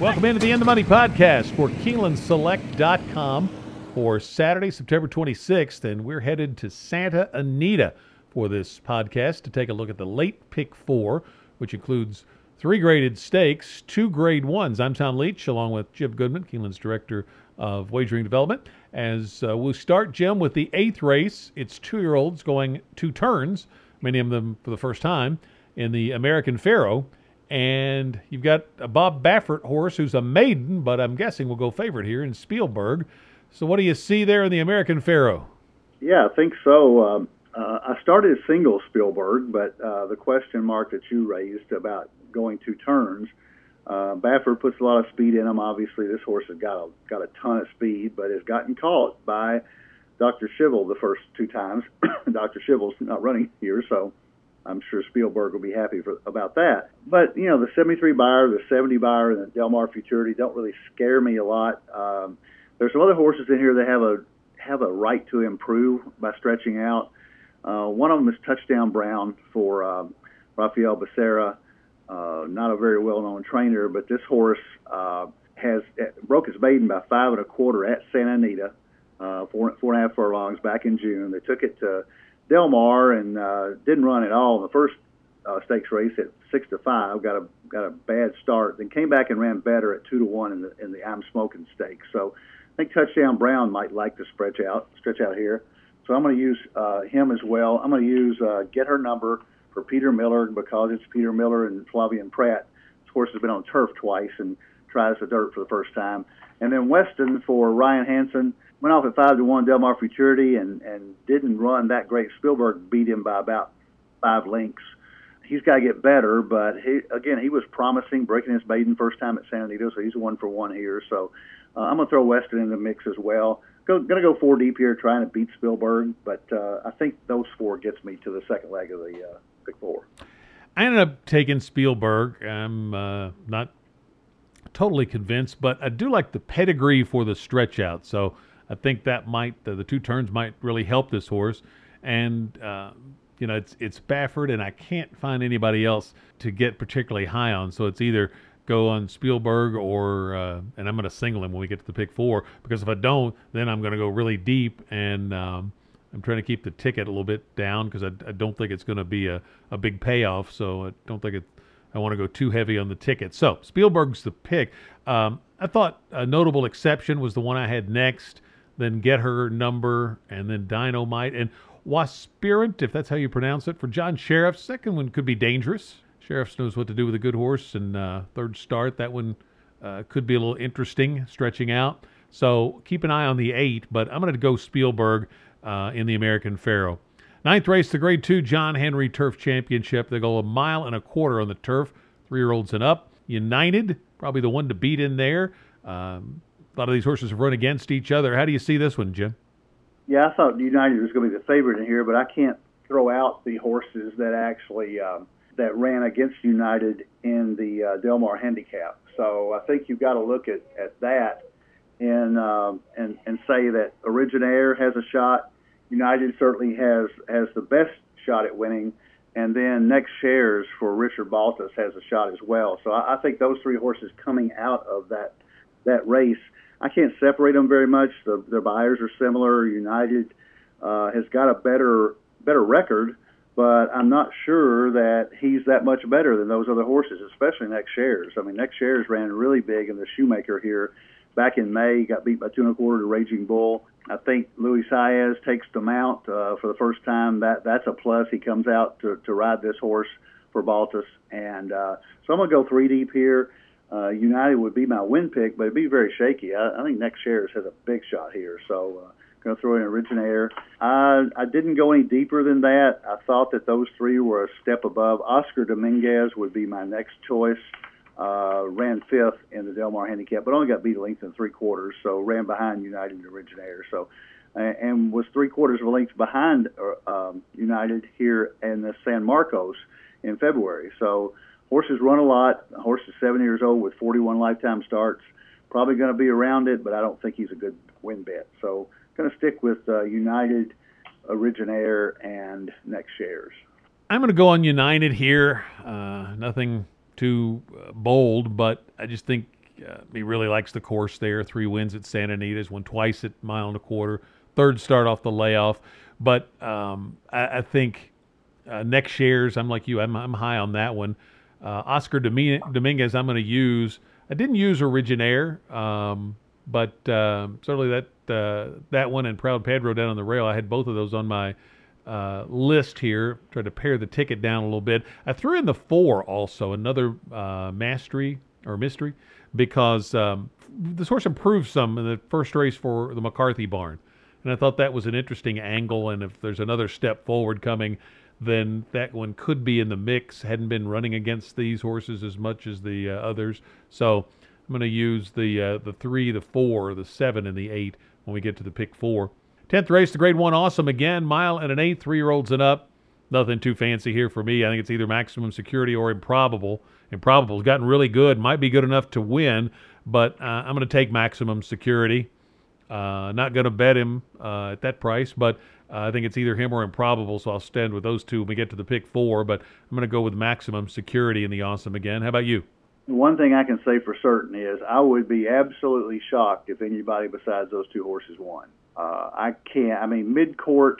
Welcome into the In the Money podcast for KeenelandSelect.com for Saturday, September 26th, and we're headed to Santa Anita for this podcast to take a look at the late pick four, which includes three graded stakes, two grade ones. I'm Tom Leach, along with Jim Goodman, Keeneland's director of wagering development. As uh, we'll start, Jim, with the eighth race. It's two year olds going two turns, many of them for the first time, in the American Pharoah. And you've got a Bob Baffert horse who's a maiden, but I'm guessing will go favorite here in Spielberg. So, what do you see there in the American Pharoah? Yeah, I think so. Um, uh, I started single Spielberg, but uh, the question mark that you raised about going two turns, uh, Baffert puts a lot of speed in him. Obviously, this horse has got a got a ton of speed, but has gotten caught by Dr. Schivel the first two times. Dr. Schivel's not running here, so I'm sure Spielberg will be happy for, about that. But you know, the 73 Beyer, the 70 Beyer, and the Del Mar Futurity don't really scare me a lot. Um, there's some other horses in here that have a have a right to improve by stretching out. Uh, one of them is Touchdown Brown for um, Rafael Becerra. Uh, not a very well-known trainer, but this horse uh, has uh, broke his maiden by five and a quarter at Santa Anita, uh, four four and a half furlongs back in June. They took it to Del Mar and uh, didn't run at all in the first uh, stakes race at six to five. Got a got a bad start. Then came back and ran better at two to one in the in the I'm Smokin Stakes. So I think Touchdown Brown might like to stretch out stretch out here. So I'm going to use uh, him as well. I'm going to use uh, Get Her Number for Peter Miller because it's Peter Miller and Flavien Prat. This horse has been on turf twice and tries the dirt for the first time. And then Weston for Ryan Hanson went off at five to one Del Mar Futurity and and didn't run that great. Spielberg beat him by about five lengths. He's got to get better, but he again he was promising, breaking his maiden first time at San Antonio, so he's one for one here. So uh, I'm gonna throw Weston in the mix as well. Go, gonna go four deep here, trying to beat Spielberg, but uh, I think those four gets me to the second leg of the uh, pick four. I ended up taking Spielberg. I'm uh, not totally convinced, but I do like the pedigree for the stretch out. So I think that might uh, the two turns might really help this horse. And uh, you know, it's it's Baffert, and I can't find anybody else to get particularly high on. So it's either go on Spielberg or uh, and I'm going to single him when we get to the pick four because if I don't, then I'm going to go really deep and. Um, I'm trying to keep the ticket a little bit down because I, I, don't think it's going to be a, a big payoff. So I don't think it, I want to go too heavy on the ticket. So Spielberg's the pick. Um, I thought a notable exception was the one I had next then get her number, and then dynamite and waspirant, if that's how you pronounce it, for John Shirreffs. Second one could be dangerous. Shirreffs knows what to do with a good horse, and uh, third start that one uh, could be a little interesting, stretching out. So keep an eye on the eight, but I'm going to go Spielberg uh, in the American Pharoah. Ninth race, the Grade Two John Henry Turf Championship. They go a mile and a quarter on the turf, three-year-olds and up. United, probably the one to beat in there. Um, a lot of these horses have run against each other. How do you see this one, Jim? Yeah, I thought United was going to be the favorite in here, but I can't throw out the horses that actually um, that ran against United in the uh, Del Mar Handicap. So I think you've got to look at, at that and um, and and say that Originaire has a shot. United certainly has has the best shot at winning, and then Next Shares for Richard Baltas has a shot as well. So I, I think those three horses coming out of that that race I can't separate them very much. The, their Beyers are similar. United uh, has got a better better record, but I'm not sure that he's that much better than those other horses, especially Next Shares. I mean, Next Shares ran really big in the Shoemaker here back in May. Got beat by two and a quarter to Raging Bull. I think Luis Saez takes the mount uh, for the first time. That that's a plus. He comes out to, to ride this horse for Baltas, and uh, so I'm gonna go three deep here. Uh, United would be my win pick, but it'd be very shaky. I, I think Next Shares has a big shot here, so uh, going to throw in Originator. I, I didn't go any deeper than that. I thought that those three were a step above. Oscar Dominguez would be my next choice. Uh, ran fifth in the Del Mar Handicap, but only got beat a length and three quarters, so ran behind United and Originaire. So, and was three quarters of a length behind uh, um, United here in the San Marcos in February. So horses run a lot. The horse is seven years old with 41 lifetime starts. Probably going to be around it, but I don't think he's a good win bet. So going to stick with uh, United, Originaire, and Next Shares. I'm going to go on United here. Uh, nothing too uh, bold, but I just think uh, he really likes the course there. Three wins at Santa Anita's, won twice at mile and a quarter, third start off the layoff. But um, I, I, think uh, next shares, I'm like you, I'm, I'm high on that one. Uh, Oscar Dominguez, I'm going to use. I didn't use Originaire, um, but uh, certainly that uh, that one and Proud Pedro down on the rail. I had both of those on my uh, list here. Tried to pare the ticket down a little bit. I threw in the four also, another uh, mastery or mystery, because um, this horse improved some in the first race for the McCarthy barn. And I thought that was an interesting angle. And if there's another step forward coming, then that one could be in the mix. Hadn't been running against these horses as much as the uh, others. So I'm going to use the uh, the three, the four, the seven, and the eight when we get to the pick four. Tenth race, the Grade One Awesome again, mile and an eight, three year olds and up. Nothing too fancy here for me. I think it's either maximum security or improbable. Improbable's gotten really good, might be good enough to win, but uh, I'm going to take maximum security. Uh, not going to bet him uh, at that price, but uh, I think it's either him or improbable, so I'll stand with those two when we get to the pick four. But I'm going to go with maximum security in the awesome again. How about you? One thing I can say for certain is I would be absolutely shocked if anybody besides those two horses won. Uh, I can't. I mean, Midcourt,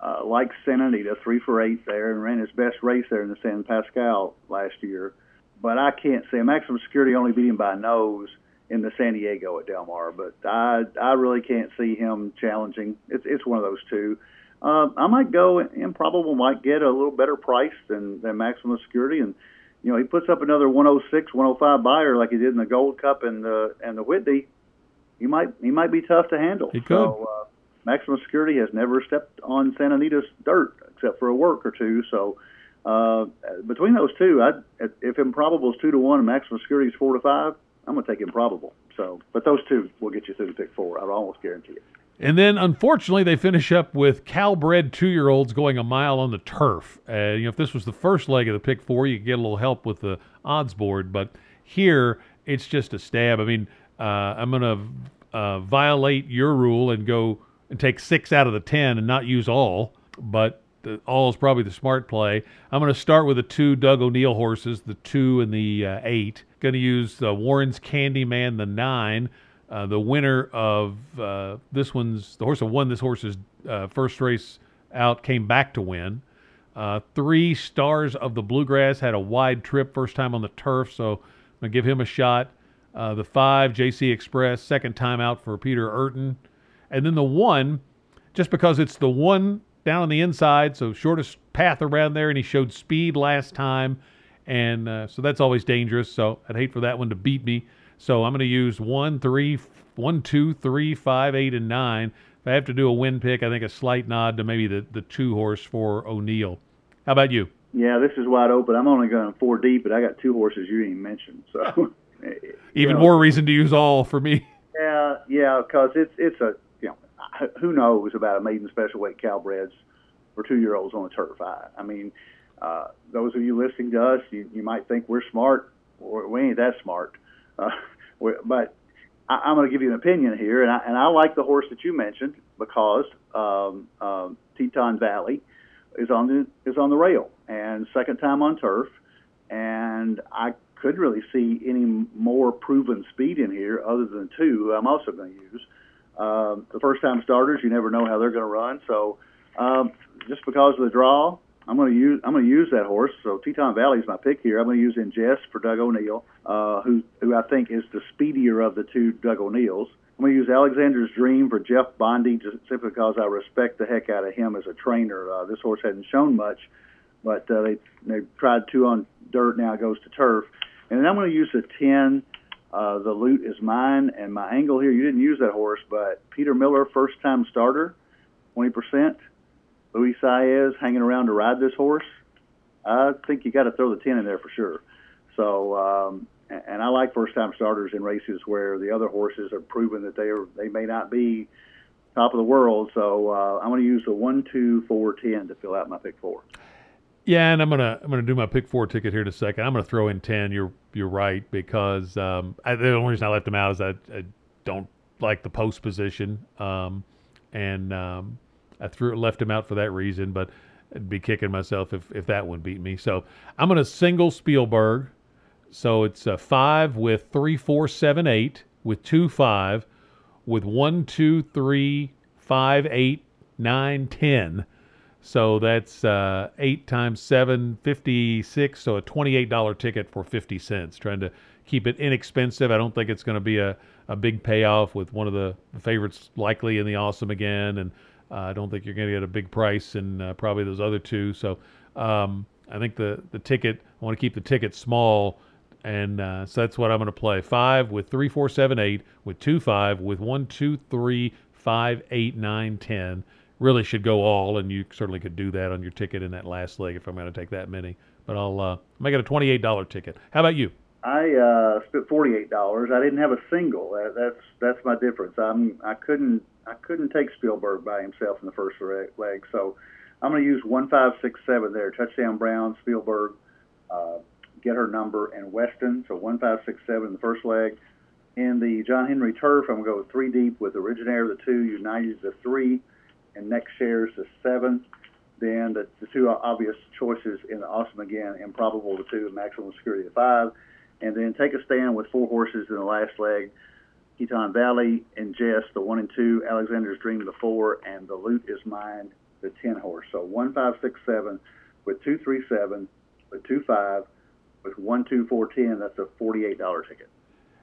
uh, like Santa Anita, three for eight there, and ran his best race there in the San Pasqual last year. But I can't say maximum security only beat him by a nose in the San Diego at Del Mar, but I I really can't see him challenging. It's it's one of those two. Uh, I might go improbable, might get a little better price than than maximum security, and you know he puts up another 106, 105 Beyer like he did in the Gold Cup and the and the Whitney. He might he might be tough to handle. He could. So, uh, maximum security has never stepped on Santa Anita's dirt except for a work or two. So uh, between those two, I if improbable is two to one and maximum security is four to five, I'm going to take improbable. So, but those two will get you through the pick four. I almost guarantee it. And then, unfortunately, they finish up with Cal-bred two-year-olds going a mile on the turf. Uh, you know, if this was the first leg of the pick four, you could get a little help with the odds board. But here, it's just a stab. I mean, uh, I'm going to uh, violate your rule and go and take six out of the ten and not use all. But the, all is probably the smart play. I'm going to start with the two Doug O'Neill horses, the two and the uh, eight. Going to use uh, Warren's Candyman, the nine. Uh, the winner of uh, this one's the horse that won this horse's uh, first race out came back to win. Uh, three stars of the bluegrass had a wide trip first time on the turf, so I'm gonna give him a shot. the five JC Express second time out for Peter Eurton, and then the one, just because it's the one down on the inside, so shortest path around there, and he showed speed last time, and uh, so that's always dangerous. So I'd hate for that one to beat me. So I'm going to use one, three, one, two, three, five, eight, and nine. If I have to do a win pick, I think a slight nod to maybe the the two horse for O'Neill. How about you? Yeah, this is wide open. I'm only going four deep, but I got two horses you didn't mention. So even know, more reason to use all for me. Yeah, yeah, because it's it's a who knows about a maiden special weight Cal-breds for two year olds on the turf? I, I mean, uh, those of you listening to us, you, you might think we're smart. Or we ain't that smart. Uh, but I, I'm going to give you an opinion here, and I, and I like the horse that you mentioned because um, um, Teton Valley is on the is on the rail and second time on turf, and I could really see any more proven speed in here other than two. I'm also going to use. Um, the first time starters, you never know how they're going to run. So um, just because of the draw, I'm going to use I'm going to use that horse. So Teton Valley is my pick here. I'm going to use Ingest for Doug O'Neill, uh, who who I think is the speedier of the two Doug O'Neills. I'm going to use Alexander's Dream for Jeff Bonde, just simply because I respect the heck out of him as a trainer. Uh, this horse hadn't shown much, but uh, they they tried two on dirt. Now it goes to turf, and then I'm going to use the ten uh, the loot is mine, and my angle here, you didn't use that horse, but Peter Miller, first time starter, 20%. Luis Saez hanging around to ride this horse. I think you got to throw the 10 in there for sure. So, um, and I like first time starters in races where the other horses are proven that they are they may not be top of the world. So uh, I'm going to use the one, two, four, ten to fill out my pick four. Yeah, and I'm gonna I'm gonna do my pick four ticket here in a second. I'm gonna throw in ten. You're you're right because um, I, the only reason I left him out is I, I don't like the post position, um, and um, I threw left him out for that reason. But I'd be kicking myself if if that one beat me. So I'm gonna single Spielberg. So it's a five with three, four, seven, eight, with two, five, with one, two, three, five, eight, nine, ten. So that's uh, eight times seven, 56. So a $28 ticket for 50 cents. Trying to keep it inexpensive. I don't think it's going to be a, a big payoff with one of the favorites likely in the Awesome again. And uh, I don't think you're going to get a big price in uh, probably those other two. So um, I think the, the ticket, I want to keep the ticket small. And uh, so that's what I'm going to play. Five with three, four, seven, eight, with two, five, with one, two, three, five, eight, nine, ten really should go all, and you certainly could do that on your ticket in that last leg if I'm going to take that many. But I'll uh, make it a $28 ticket. How about you? I uh, spent forty-eight dollars. I didn't have a single. That, that's that's my difference. I'm I couldn't I couldn't take Spielberg by himself in the first leg, so I'm going to use one five six seven there. Touchdown Brown, Spielberg, uh, get her number, and Weston. So one five six seven in the first leg. In the John Henry Turf, I'm going to go three deep with Originaire the two, United the three, and next shares the seven. Then the, the two obvious choices in the Awesome again, Improbable the two, Maximum Security the five. And then take a stand with four horses in the last leg. Teton Valley and Jess, the one and two, Alexander's Dream, the four, and the Loot is Mine, the ten horse. So one, five, six, seven, with two, three, seven, with two, five, with one, two, four, ten. That's a forty-eight dollar ticket.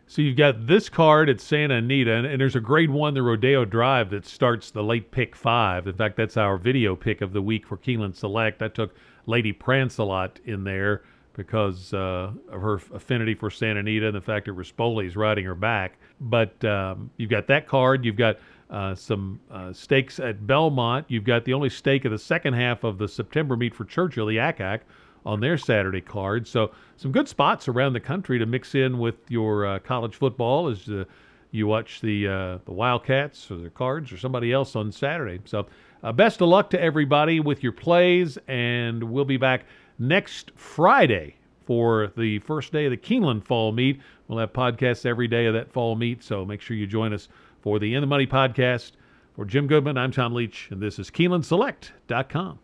So you've got this card at Santa Anita, and, and, there's a grade one, the Rodeo Drive, that starts the late pick five. In fact, that's our video pick of the week for Keeneland Select. I took Lady Prancelot in there because uh, of her affinity for Santa Anita and the fact that Rispoli is riding her back. But um, you've got that card. You've got uh, some uh, stakes at Belmont. You've got the only stake of the second half of the September meet for Churchill, the Ack Ack on their Saturday card. So some good spots around the country to mix in with your uh, college football as uh, you watch the uh, the Wildcats or the Cards or somebody else on Saturday. So uh, best of luck to everybody with your plays, and we'll be back next Friday for the first day of the Keeneland Fall Meet. We'll have podcasts every day of that fall meet, so make sure you join us for the In the Money podcast. For Jim Goodman, I'm Tom Leach, and this is KeenelandSelect.com.